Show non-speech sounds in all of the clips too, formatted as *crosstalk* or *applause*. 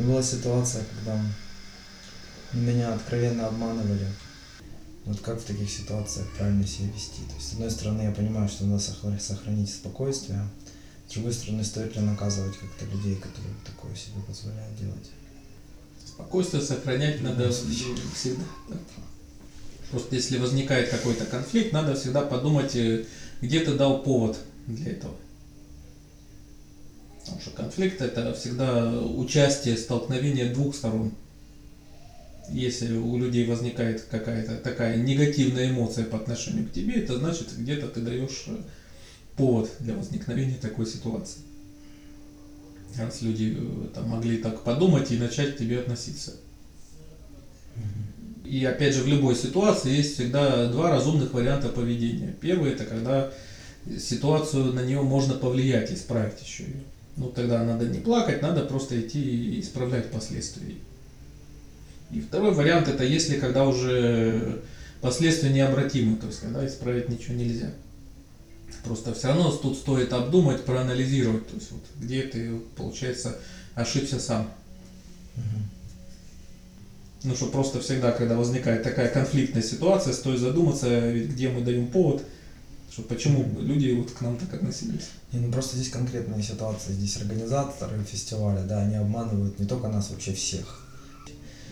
Была ситуация, когда меня откровенно обманывали. Вот как в таких ситуациях правильно себя вести? То есть, с одной стороны, я понимаю, что надо сохра- сохранить спокойствие, с другой стороны, стоит ли наказывать как-то людей, которые такое себе позволяют делать? Спокойствие сохранять надо Да. всегда. да. Просто если возникает какой-то конфликт, надо всегда подумать, э, где ты дал повод для этого. Потому что конфликт это всегда участие, столкновение двух сторон. Если у людей возникает какая-то такая негативная эмоция по отношению к тебе, это значит где-то ты даешь повод для возникновения такой ситуации. Раз люди э, там, могли так подумать и начать к тебе относиться. И опять же, в любой ситуации есть всегда два разумных варианта поведения. Первый это когда ситуацию на нее можно повлиять, исправить еще ее. Ну тогда надо не плакать, надо просто идти и исправлять последствия. И второй вариант это если когда уже последствия необратимы, то есть когда исправить ничего нельзя. Просто все равно тут стоит обдумать, проанализировать, то есть вот где ты, получается, ошибся сам. Ну что просто всегда, когда возникает такая конфликтная ситуация, стоит задуматься, ведь где мы даем повод, что почему люди вот к нам так относились. Не, ну просто здесь конкретная ситуация. Здесь организаторы фестиваля, да, они обманывают не только нас, вообще всех.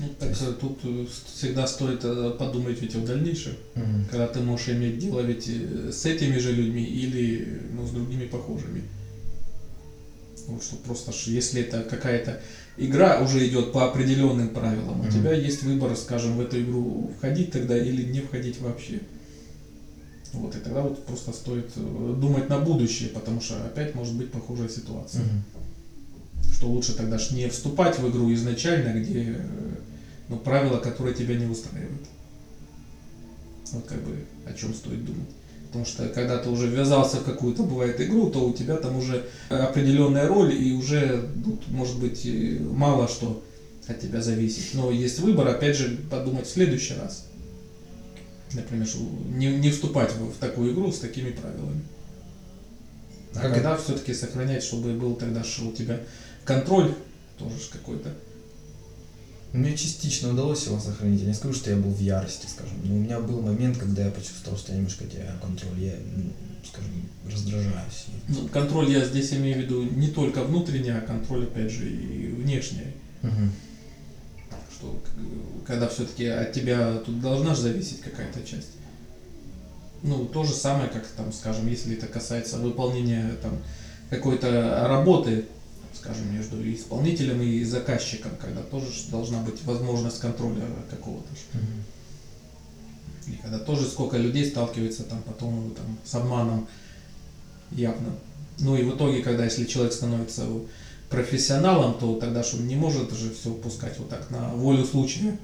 Ну, так э, тут э, всегда стоит э, подумать ведь о дальнейшем, когда ты можешь иметь дело ведь с этими же людьми или ну, с другими похожими. Вот что просто, если это какая-то игра уже идет по определенным правилам, у Мгм. тебя есть выбор, скажем, в эту игру входить тогда или не входить вообще. Вот, и тогда вот просто стоит э, думать на будущее, потому что опять может быть похожая ситуация. Мгм. Что лучше тогда ж не вступать в игру изначально, где э, ну, правила, которые тебя не устраивают. Вот как бы о чем стоит думать. Потому что когда ты уже ввязался в какую-то бывает игру, то у тебя там уже определенная роль, и уже тут, может быть и мало что от тебя зависит. Но есть выбор, опять же, подумать в следующий раз. Например, что не, не вступать в, в такую игру с такими правилами. А Как когда все-таки сохранять, чтобы был тогда ж у тебя контроль тоже какой-то. Мне частично удалось его сохранить. Я не скажу, что я был в ярости, скажем. Но у меня был момент, когда я почувствовал, что я немножко теряю контроль. Я, ну, скажем, раздражаюсь. Ну, контроль я здесь имею в виду не только внутренний, а контроль, опять же, и внешний. Мгм. Что когда все-таки от тебя тут должна же зависеть какая-то часть. Ну, то же самое, как там, скажем, если это касается выполнения там какой-то работы, скажем, между исполнителем и заказчиком, когда тоже должна быть возможность контроля какого-то. Мгм. И когда тоже сколько людей сталкивается там потом там, с обманом явно. Ну и в итоге, когда если человек становится профессионалом, то тогда же он не может же все упускать вот так на волю случая.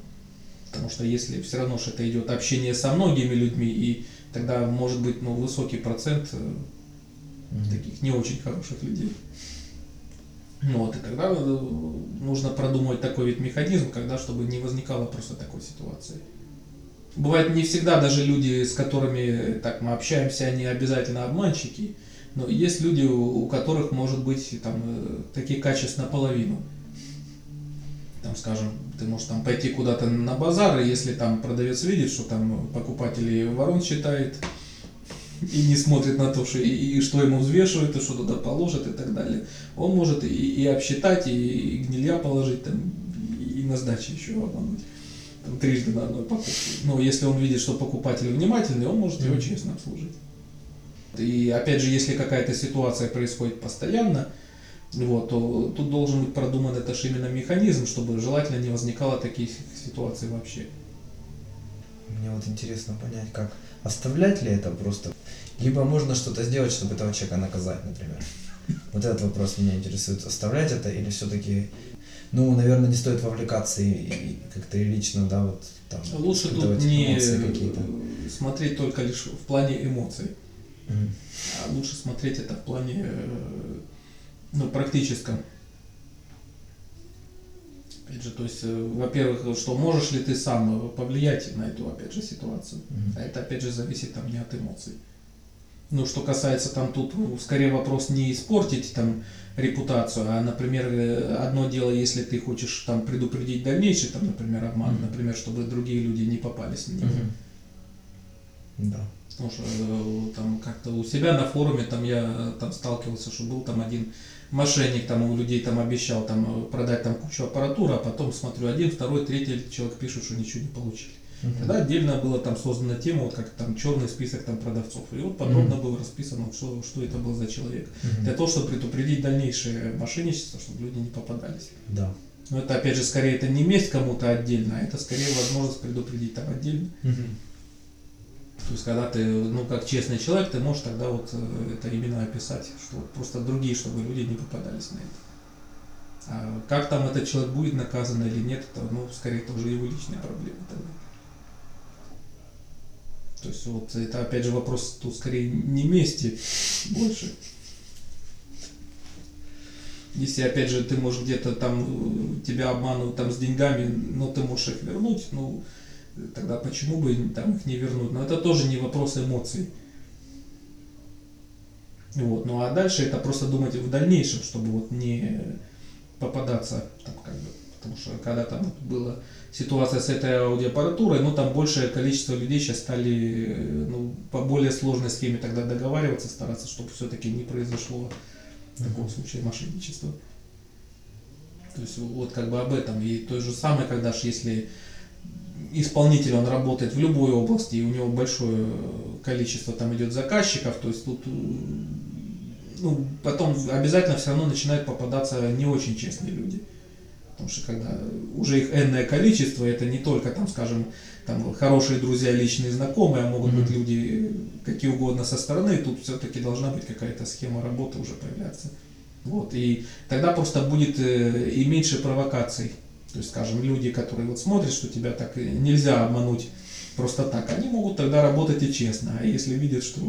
Потому что если все равно же это идет общение со многими людьми, и тогда может быть ну, высокий процент э, таких не очень хороших людей. Ну вот, и тогда э, нужно продумать такой вид механизм, когда чтобы не возникало просто такой ситуации. Бывает не всегда даже люди, с которыми так мы общаемся, они обязательно обманщики, но есть люди, у которых может быть там э, такие качества наполовину. Там, скажем, ты можешь там пойти куда-то на базар, и если там продавец видит, что там покупатели ворон считает, и не смотрит на то, что, и, и что ему взвешивают, и что туда положат и так далее. Он может и, и обсчитать, и, и гнилья положить, там, и, и на сдаче еще обмануть. Там, трижды на одной покупке. Но если он видит, что покупатель внимательный, он может его Мгм. честно обслужить. И опять же, если какая-то ситуация происходит постоянно, вот, то тут должен быть продуман это же именно механизм, чтобы желательно не возникало таких ситуаций вообще. Мне вот интересно понять, как оставлять ли это просто, либо можно что-то сделать, чтобы этого человека наказать, например. Вот этот вопрос меня интересует. Оставлять это или все-таки, ну, наверное, не стоит вовлекаться и, и как-то и лично, да, вот там. Лучше тут не смотреть только лишь в плане эмоций, А лучше смотреть это в плане э, ну, практическом. Опять же, то есть, э, во-первых, что можешь ли ты сам э, повлиять на эту, опять же, ситуацию. Мгм. А это, опять же, зависит там не от эмоций. Ну, что касается там тут, скорее вопрос не испортить там репутацию, а, например, одно дело, если ты хочешь там предупредить дальнейший, там, например, обман, Мгм. например, чтобы другие люди не попались на него. Мгм. Да. Потому что э, там как-то у себя на форуме там я э, там сталкивался, что был там один мошенник, там у людей там обещал там э, продать там кучу аппаратуры, а потом смотрю один, второй, третий человек пишет, что ничего не получили. Мгм. Тогда отдельно была там создана тема, вот как там черный список там продавцов. И вот подробно Мгм. было расписано, что, что это был за человек. Мгм. Для того, чтобы предупредить дальнейшее мошенничество, чтобы люди не попадались. Да. Но это опять же скорее это не месть кому-то отдельно, а это скорее возможность предупредить там отдельно. Мгм. То есть, когда ты, ну, как честный человек, ты можешь тогда вот э, это именно описать, что просто другие, чтобы люди не попадались на это. А как там этот человек будет наказан или нет, это, ну, скорее, это уже его личные проблемы тогда. То есть, вот это, опять же, вопрос тут скорее не мести больше. Если, опять же, ты можешь где-то там, э, тебя обманывают там с деньгами, но ты можешь их вернуть, ну, тогда почему бы там их не вернуть? Но это тоже не вопрос эмоций. Вот. Ну а дальше это просто думать в дальнейшем, чтобы вот не попадаться там как бы. Потому что когда там была ситуация с этой аудиоаппаратурой, ну там большее количество людей сейчас стали э, ну, по более сложной схеме тогда договариваться, стараться, чтобы все-таки не произошло такого случая мошенничества. То есть вот как бы об этом. И то же самое, когда ж если исполнитель, он работает в любой области, и у него большое количество там идет заказчиков, то есть тут э, ну, потом обязательно все равно начинают попадаться не очень честные люди. Потому что когда уже их энное количество, это не только там, скажем, там хорошие друзья, личные знакомые, а могут Мгм. быть люди какие угодно со стороны, тут все-таки должна быть какая-то схема работы уже появляться. Вот, и тогда просто будет э, и меньше провокаций. То есть, скажем, люди, которые вот смотрят, что тебя так нельзя обмануть просто так, они могут тогда работать и честно. А если видят, что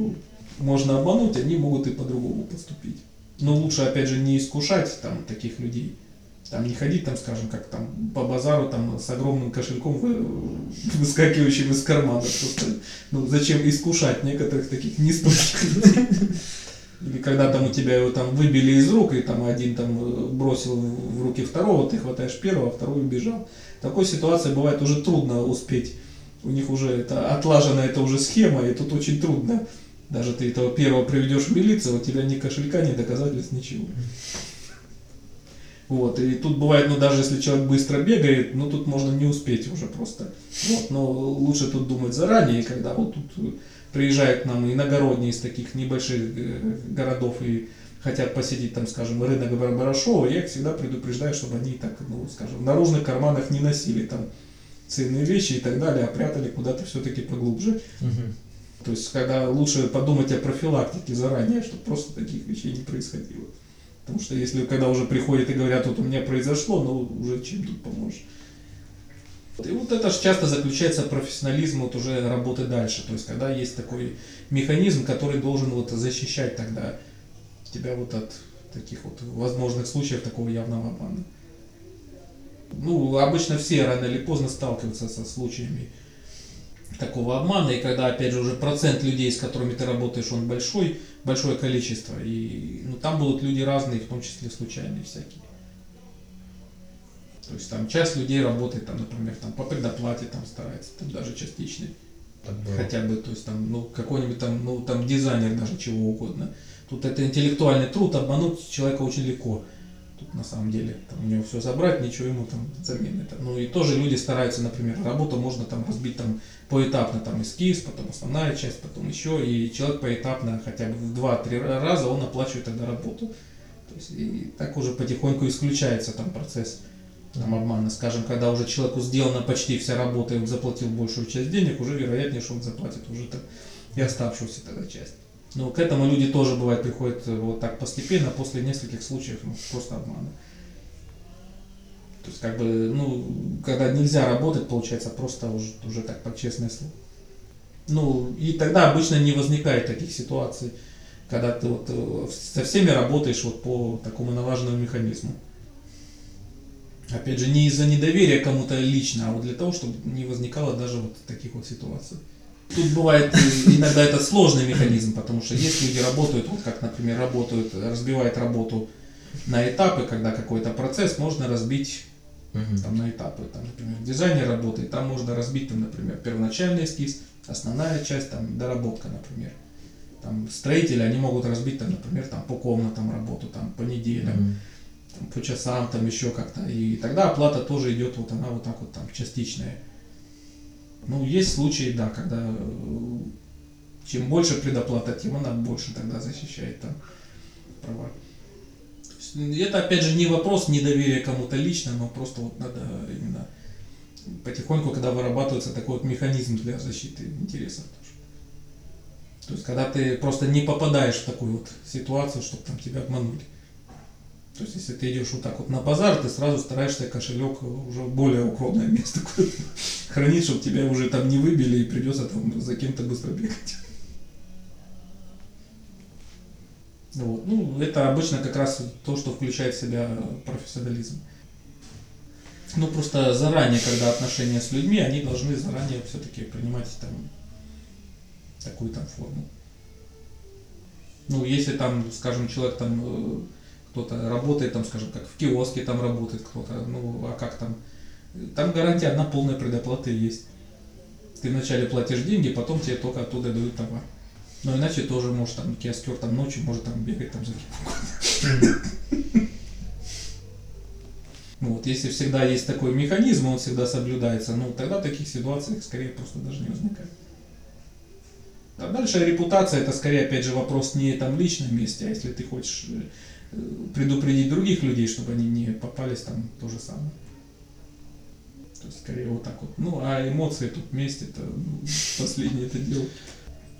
можно обмануть, они могут и по-другому поступить. Но лучше, опять же, не искушать там таких людей. Там не ходить, там, скажем, как там по базару там с огромным кошельком, вы- *laughs* выскакивающим из кармана. Просто, ну, зачем искушать некоторых таких нестойких людей? *laughs* Или когда там у тебя его там выбили из рук, и там один там э, бросил в руки второго, ты хватаешь первого, а второй убежал. Такой ситуации бывает уже трудно успеть. У них уже это отлажена это уже схема, и тут очень трудно. Даже ты этого первого приведешь в милицию, у тебя ни кошелька, ни доказательств, ничего. Вот, и тут бывает, ну даже если человек быстро бегает, ну тут можно не успеть уже просто. Вот, но лучше тут думать заранее, когда вот тут приезжают к нам иногородние из таких небольших э, городов и хотят посетить там, скажем, рынок Бар- Барашова, я их всегда предупреждаю, чтобы они так, ну, скажем, в наружных карманах не носили там ценные вещи и так далее, а прятали куда-то все-таки поглубже. Мгм. То есть, когда лучше подумать о профилактике заранее, чтобы просто таких вещей не происходило. Потому что если когда уже приходят и говорят, вот у меня произошло, ну уже чем тут поможешь. И вот это же часто заключается профессионализм вот уже работы дальше. То есть, когда есть такой механизм, который должен вот защищать тогда тебя вот от таких вот возможных случаев такого явного обмана. Ну, обычно все рано или поздно сталкиваются со случаями такого обмана, и когда, опять же, уже процент людей, с которыми ты работаешь, он большой, большое количество, и ну, там будут люди разные, в том числе случайные всякие. То есть там часть людей работает, там, например, там, по предоплате там старается, там даже. Так было. Хотя бы, то есть там, ну, какой-нибудь там, ну, там дизайнер даже чего угодно. Тут это интеллектуальный труд, обмануть человека очень легко. Тут на самом деле, там у него все забрать, ничего ему там замены. Там. Ну и тоже люди стараются, например, работу можно там разбить там поэтапно, там эскиз, потом основная часть, потом еще, и человек поэтапно хотя бы в 2-3 раза он оплачивает тогда работу. То есть и так уже потихоньку исключается там процесс там обмана. Скажем, когда уже человеку сделана почти вся работа, и он заплатил большую часть денег, уже вероятнее, что он заплатит уже так и оставшуюся тогда часть. Но к этому люди тоже бывает приходят э, вот так постепенно, после нескольких случаев ну, просто обмана. То есть, как бы, ну, когда нельзя работать, получается, просто уже, уже так, по честное слово. Ну, и тогда обычно не возникает таких ситуаций, когда ты вот э, со всеми работаешь вот по такому налаженному механизму. Опять же, не из-за недоверия кому-то лично, а вот для того, чтобы не возникало даже вот таких вот ситуаций. Тут бывает э, иногда это сложный механизм, потому что есть люди работают, вот как, например, работают, разбивают работу на этапы, когда какой-то процесс можно разбить Мгм. там, на этапы. Там, например, дизайнер работает, там можно разбить, там, например, первоначальный эскиз, основная часть, там, доработка, например. Там, строители, они могут разбить, там, например, там, по комнатам работу, там, по неделям, Мгм. там, по часам, там, еще как-то. И тогда оплата тоже идет, вот она вот так вот, там, частичная. Ну, есть случаи, да, когда э, чем больше предоплата, тем она больше тогда защищает там права. Есть, Это опять же не вопрос недоверия кому-то лично, но просто вот надо именно потихоньку, когда вырабатывается такой вот механизм для защиты интересов тоже. То есть когда ты просто не попадаешь в такую вот ситуацию, чтобы там тебя обманули. То есть если ты идешь вот так вот на базар, ты сразу стараешься кошелек уже в более укромное место хранить, чтобы тебя уже там не выбили и придется там за кем-то быстро бегать. Вот. Ну, это обычно как раз то, что включает в себя профессионализм. Ну, просто заранее, когда отношения с людьми, они должны заранее все-таки принимать там такую там форму. Ну, если там, скажем, человек там э, кто-то работает, там, скажем, как в киоске там работает кто-то, ну, а как там? Там гарантия одна полная предоплата есть. Ты вначале платишь деньги, потом тебе только оттуда дают товар. Но иначе тоже может там киоскер там ночью может там бегать там за кем Вот, если всегда есть такой механизм, он всегда соблюдается, ну тогда таких ситуаций скорее просто даже не возникает. А дальше репутация это скорее опять же вопрос не там личном месте, а если ты хочешь э, предупредить других людей, чтобы они не попались там то же самое. То есть скорее вот так вот. Ну а эмоции тут месть это ну, *laughs* последнее это дело.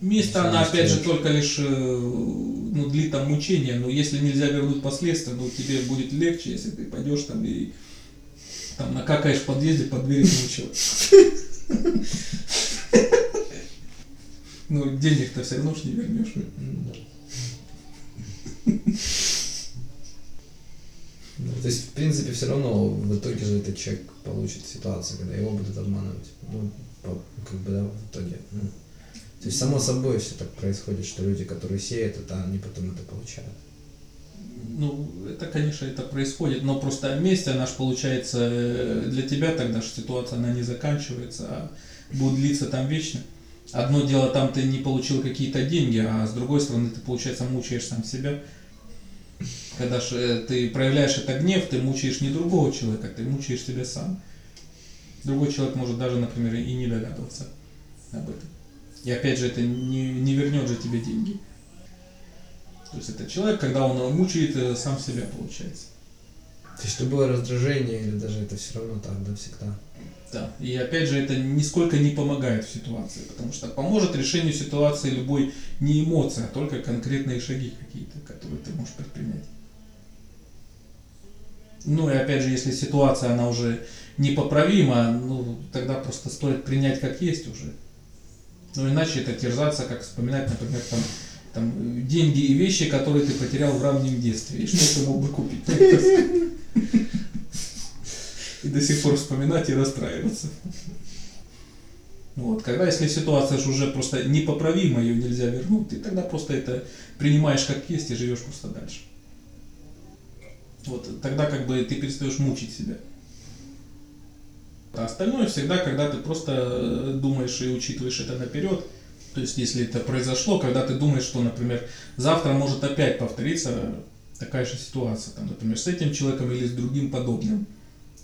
Месть она опять же только лишь э, ну, длит там мучения, но если нельзя вернуть последствия, ну тебе будет легче, если ты пойдешь там и там накакаешь в подъезде под дверью ничего. *laughs* Ну, денег-то все равно ж не вернешь. То есть, в принципе, все равно в итоге же этот человек получит ситуацию, когда его будут обманывать. Ну, по- как бы, да, в итоге. ну. То есть, само собой все так происходит, что люди, которые сеют это, они потом это получают. Ну, это, конечно, это происходит, но просто месть, она же получается э, для тебя тогда же ситуация, она не заканчивается, а будет длиться там вечно. Одно дело, там ты не получил какие-то деньги, а с другой стороны, ты, получается, мучаешь сам себя. Когда ж э, ты проявляешь это гнев, ты мучаешь не другого человека, ты мучаешь себя сам. Другой человек может даже, например, и не догадываться об этом. И опять же, это не, не вернет же тебе деньги. То есть это человек, когда он мучает э, сам себя, получается. То есть, любое раздражение или даже это все равно так, да, всегда. Да. И опять же, это нисколько не помогает в ситуации, потому что поможет решению ситуации любой не эмоция, а только конкретные шаги какие-то, которые ты можешь предпринять. Ну и опять же, если ситуация, она уже непоправима, ну тогда просто стоит принять как есть уже. Ну иначе это терзаться, как вспоминать, например, там, там э, деньги и вещи, которые ты потерял в раннем детстве, и что ты мог бы купить. *laughs* До сих пор вспоминать и расстраиваться. Вот, когда если ситуация же уже просто непоправима, ее нельзя вернуть, ты тогда просто это принимаешь как есть и живешь просто дальше. Вот тогда как бы ты перестаешь мучить себя. А остальное всегда, когда ты просто э, думаешь и учитываешь это наперед. То есть, если это произошло, когда ты думаешь, что, например, завтра может опять повториться такая же ситуация, там, например, с этим человеком или с другим подобным.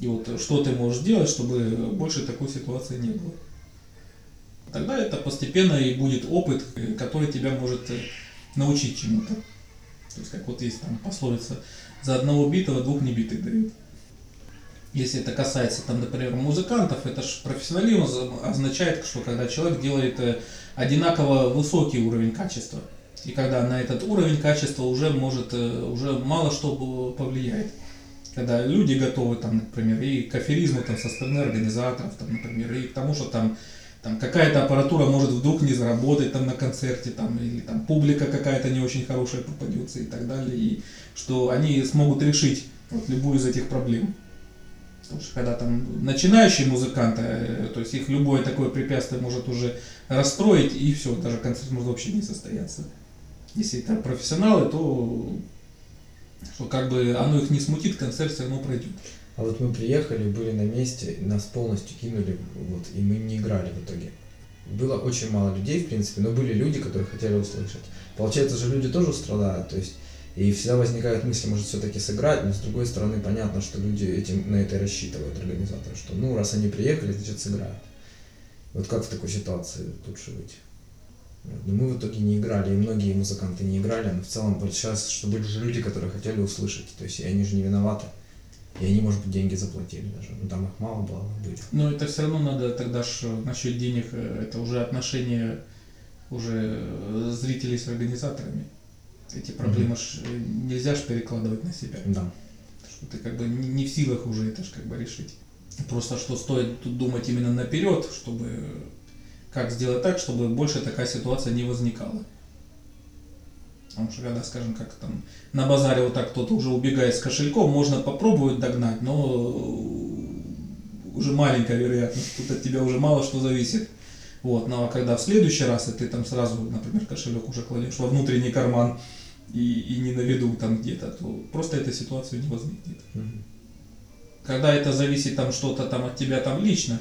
И вот э, что ты можешь делать, чтобы больше такой ситуации не было. Тогда это постепенно и будет опыт, э, который тебя может э, научить чему-то. То есть, как вот есть там пословица, за одного битого двух небитых дают. Если это касается, там, например, музыкантов, это же профессионализм означает, что когда человек делает одинаково высокий уровень качества, и когда на этот уровень качества уже может, уже мало что повлияет. Когда люди готовы, там, например, и к аферизму там, со стороны организаторов, там, например, и к тому, что там, там какая-то аппаратура может вдруг не заработать там на концерте, там, или там публика какая-то не очень хорошая попадется и так далее, и что они смогут решить вот, любую из этих проблем. Потому что когда там начинающие музыканты, э, то есть их любое такое препятствие может уже расстроить, и все, даже концерт может вообще не состояться. Если это профессионалы, то что как бы оно их не смутит, концерт все равно пройдет. А вот мы приехали, были на месте, нас полностью кинули, вот, и мы не играли в итоге. Было очень мало людей, в принципе, но были люди, которые хотели услышать. Получается же, люди тоже страдают, то есть, и всегда возникают мысли, может, все-таки сыграть, но с другой стороны, понятно, что люди этим, на это рассчитывают, организаторы, что, ну, раз они приехали, значит, сыграют. Вот как в такой ситуации лучше быть? Но мы в итоге не играли, и многие музыканты не играли, но в целом сейчас, что были же люди, которые хотели услышать, то есть и они же не виноваты. И они, может быть, деньги заплатили даже. Ну, там их мало было, были. Но это все равно надо тогда ж насчет денег, э, это уже отношения уже э, зрителей с организаторами. Эти проблемы ж э, нельзя ж перекладывать на себя. Да. Что ты как бы не не в силах уже это ж как бы решить. Просто что стоит тут думать именно наперед, чтобы как сделать так, чтобы больше такая ситуация не возникала. Потому что когда, скажем, как там на базаре вот так кто-то уже убегает с кошельком, можно попробовать догнать, но уже маленькая вероятность, тут от тебя уже мало что зависит. Вот, но когда в следующий раз, и ты там сразу, например, кошелек уже кладешь во внутренний карман и, и не на виду там где-то, то просто эта ситуация не возникнет. Когда это зависит там что-то там от тебя там лично,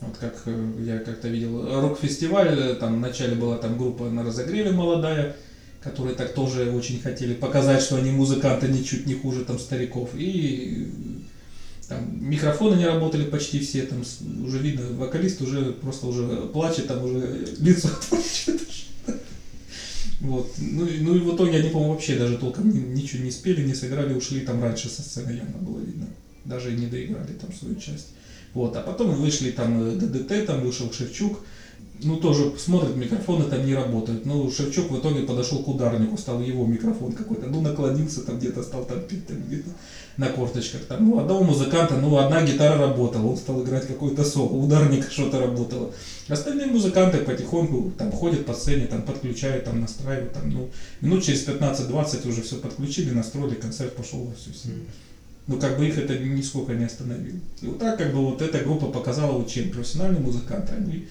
вот как э, я как-то видел рок-фестиваль, э, там вначале была там группа на разогреве молодая, которые так тоже очень хотели показать, что они музыканты ничуть не хуже там стариков. И э, там микрофоны не работали почти все, там уже видно, вокалист уже просто уже плачет, там уже лицо *laughs* отворачивает. Вот. Ну, ну и в итоге они, по-моему, вообще даже толком ни- ничего не спели, не сыграли, ушли там раньше со сцены явно было видно. Даже и не доиграли там свою часть. Вот, а потом вышли там э, ДДТ, там вышел Шевчук. Ну, тоже смотрят, микрофоны там не работают. Ну, Шевчук в итоге подошел к ударнику, стал его микрофон какой-то. Ну, наклонился там где-то, стал там пить там где-то на корточках. Там, ну, одного музыканта, ну, одна гитара работала, он стал играть какой-то соло, ударник что-то работало. Остальные музыканты потихоньку там ходят по сцене, там подключают, там настраивают, там, ну, минут через 15-20 уже все подключили, настроили, концерт пошел во всю силу. Ну, как бы их это нисколько не остановило. И вот так, как бы, вот эта группа показала, вот чем профессиональные музыканты, они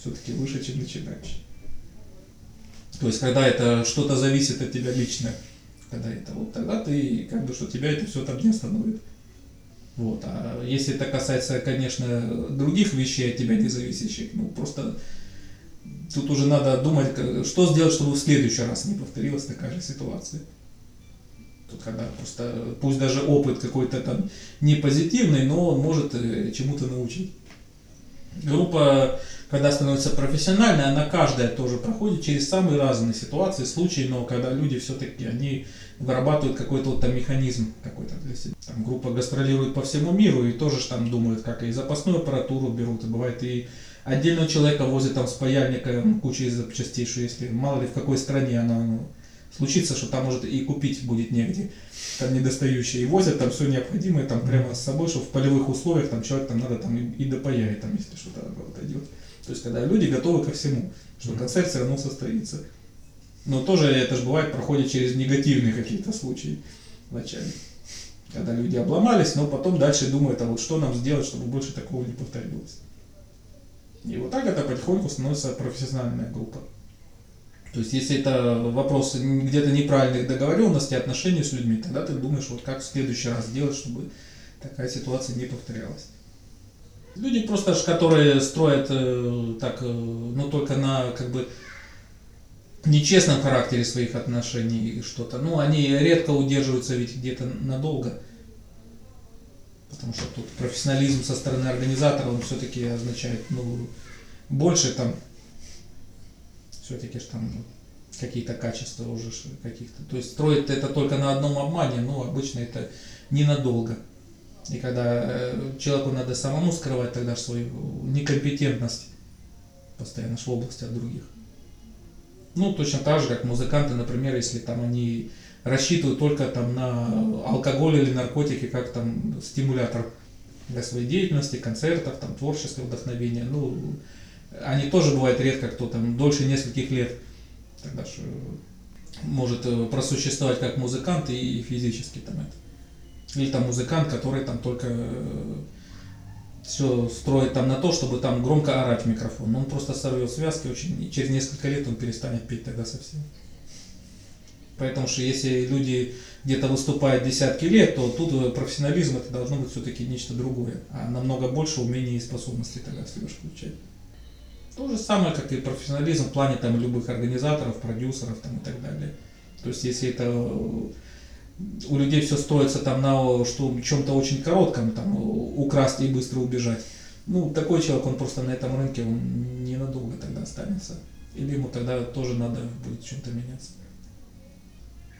все-таки выше, чем начинающие. То есть, когда это что-то зависит от тебя лично, когда это вот тогда ты, как бы, что тебя это все там не остановит. Вот. А если это касается, конечно, других вещей от тебя не зависящих, ну, просто тут уже надо думать, что сделать, чтобы в следующий раз не повторилась такая же ситуация. Когда просто, пусть даже опыт какой-то там не позитивный, но он может э, чему-то научить. Группа, когда становится профессиональной, она каждая тоже проходит через самые разные ситуации, случаи, но когда люди все-таки, они вырабатывают какой-то вот там механизм какой-то для себя. Там группа гастролирует по всему миру и тоже там думают, как и запасную аппаратуру берут, и бывает и отдельного человека возят там с паяльником кучей запчастей, что если мало ли в какой стране она ну, случится, что там может и купить будет негде, там недостающие, и возят там все необходимое там прямо с собой, что в полевых условиях там человек там надо там и, и допаять, там, если что-то вот идет. То есть, когда люди готовы ко всему, что концерт все равно состоится. Но тоже это же бывает, проходит через негативные какие-то случаи вначале. Когда люди обломались, но потом дальше думают, а вот что нам сделать, чтобы больше такого не повторилось. И вот так это потихоньку становится профессиональная группа. То есть, если это вопрос где-то неправильных договоренностей, отношений с людьми, тогда ты думаешь, вот как в следующий раз сделать, чтобы такая ситуация не повторялась. Люди просто, которые строят э, так, э, ну только на как бы нечестном характере своих отношений что-то, ну они редко удерживаются ведь где-то надолго. Потому что тут профессионализм со стороны организатора, он все-таки означает, ну, больше там, все-таки ж там какие-то качества уже каких-то. То есть строит это только на одном обмане, но обычно это ненадолго. И когда э, человеку надо самому скрывать тогда свою некомпетентность постоянно в области от других. Ну, точно так же, как музыканты, например, если там они рассчитывают только там на алкоголь или наркотики как там стимулятор для своей деятельности, концертов, там творческого вдохновения. Ну, они тоже бывает редко, кто там дольше нескольких лет тогда же может э, просуществовать как музыкант и физически там это. Или там музыкант, который там только все строит там на то, чтобы там громко орать в микрофон. Он просто сорвет связки очень, и через несколько лет он перестанет петь тогда совсем. Поэтому что если люди где-то выступают десятки лет, то тут э, профессионализм это должно быть все-таки нечто другое, а намного больше умений и способностей тогда следуешь включать. То же самое, как и профессионализм в плане там любых организаторов, продюсеров там и так далее. То есть если это у людей все строится там на что чем-то очень коротком, там украсть и быстро убежать. Ну, такой человек, он просто на этом рынке, он ненадолго тогда останется. Или ему тогда тоже надо будет чем-то меняться.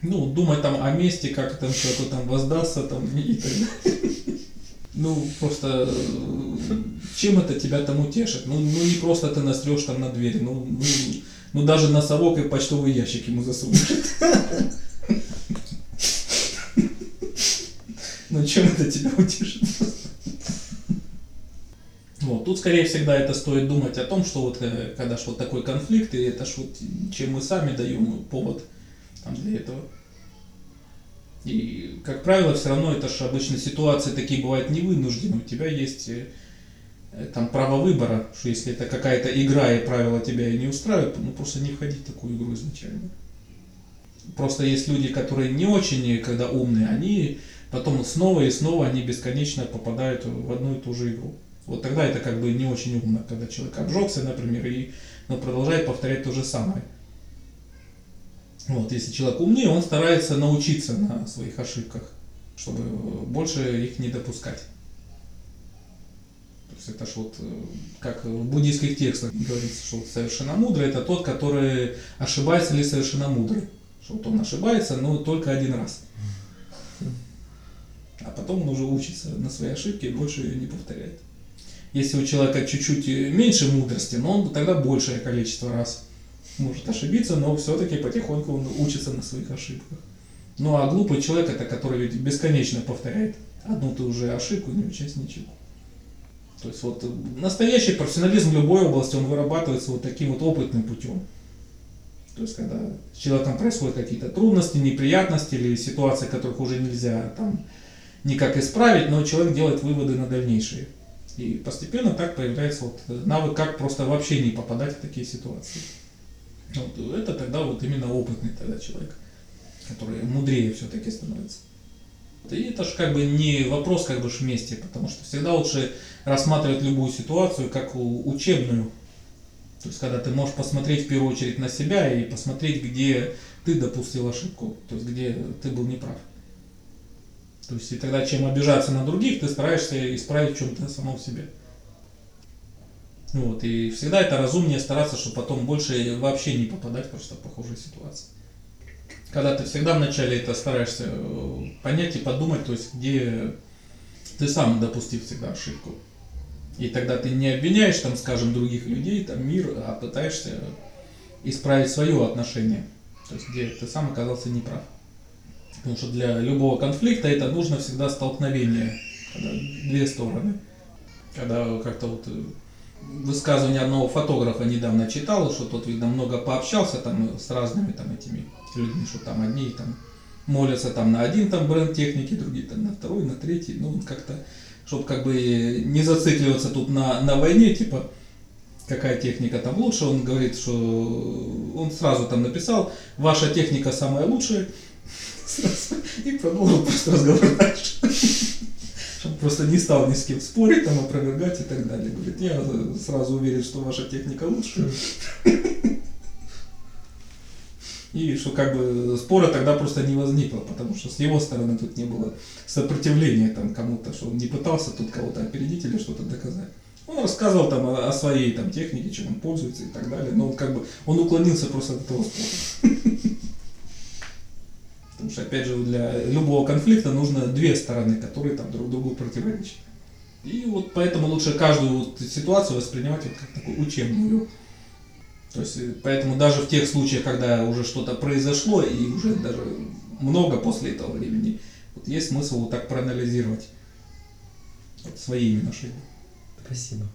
Ну, думать там о месте, как там человеку там воздастся, там и так далее. Ну, просто чем это тебя там утешит? Ну, ну не просто ты насрешь там на двери, ну, ну, ну даже носовок и почтовый ящик ему засунешь. Ну чем это тебя утешит? Вот. Тут скорее всегда это стоит думать о том, что вот э, когда ж вот такой конфликт, и это ж вот чем мы сами даем повод там, для этого. И, как правило, все равно это же обычно ситуации такие бывают не вынуждены. У тебя есть э, там право выбора, что если это какая-то игра и правила тебя не устраивают, ну просто не входить в такую игру изначально. Просто есть люди, которые не очень, когда умные, они потом снова и снова они бесконечно попадают в одну и ту же игру. Вот тогда это как бы не очень умно, когда человек обжегся, например, и но продолжает повторять то же самое. Вот, если человек умнее, он старается научиться на своих ошибках, чтобы больше их не допускать. То есть это ж вот, э, как в буддийских текстах говорится, что совершенно мудрый это тот, который ошибается или совершенно мудрый. Что вот он ошибается, но только один раз. А потом он уже учится на свои ошибки и больше ее не повторяет. Если у человека чуть-чуть меньше мудрости, но он тогда большее количество раз может ошибиться, но все-таки потихоньку он учится на своих ошибках. Ну а глупый человек это который ведь бесконечно повторяет одну ту же ошибку, не учась ничего. То есть вот настоящий профессионализм любой области, он вырабатывается вот таким вот опытным путем. То есть когда с человеком происходят какие-то трудности, неприятности или ситуации, которых уже нельзя там никак исправить, но человек делает выводы на дальнейшие. И постепенно так появляется вот навык, как просто вообще не попадать в такие ситуации. Вот это тогда вот именно опытный тогда человек, который мудрее все-таки становится. И это же как бы не вопрос как бы ж вместе, потому что всегда лучше рассматривать любую ситуацию как учебную. То есть когда ты можешь посмотреть в первую очередь на себя и посмотреть, где ты допустил ошибку, то есть где ты был неправ. То есть и тогда чем обижаться на других, ты стараешься исправить в чем-то самом себе. Вот, и всегда это разумнее стараться, чтобы потом больше вообще не попадать просто в похожие ситуации. Когда ты всегда вначале это стараешься э, понять и подумать, то есть где ты сам допустил всегда ошибку. И тогда ты не обвиняешь, там, скажем, других людей, там, мир, а пытаешься исправить свое отношение. То есть где ты сам оказался неправ. Потому что для любого конфликта это нужно всегда столкновение, когда две стороны. Когда как-то вот э, высказывание одного фотографа недавно читал, что тот, видно, много пообщался там с разными там этими людьми, что там одни там молятся там на один там бренд техники, другие там на второй, на третий, ну как-то, чтобы как бы не зацикливаться тут на, на войне, типа, какая техника там лучше, он говорит, что он сразу там написал, ваша техника самая лучшая, *laughs* и продолжил просто разговор дальше. Просто не стал ни с кем спорить, там, опровергать и так далее. Говорит, я сразу уверен, что ваша техника лучше. И что как бы спора тогда просто не возникло, потому что с его стороны тут не было сопротивления там кому-то, что он не пытался тут кого-то опередить или что-то доказать. Он рассказывал там о, о своей там технике, чем он пользуется и так далее, но он как бы он уклонился просто от этого спора. Потому что, опять же, для любого конфликта нужно две стороны, которые там друг другу противоречат. И вот поэтому лучше каждую вот ситуацию воспринимать вот как такую учебную. То есть, э, поэтому даже в тех случаях, когда уже что-то произошло, и уже даже много после этого времени, вот есть смысл вот так проанализировать вот свои ошибки. Спасибо.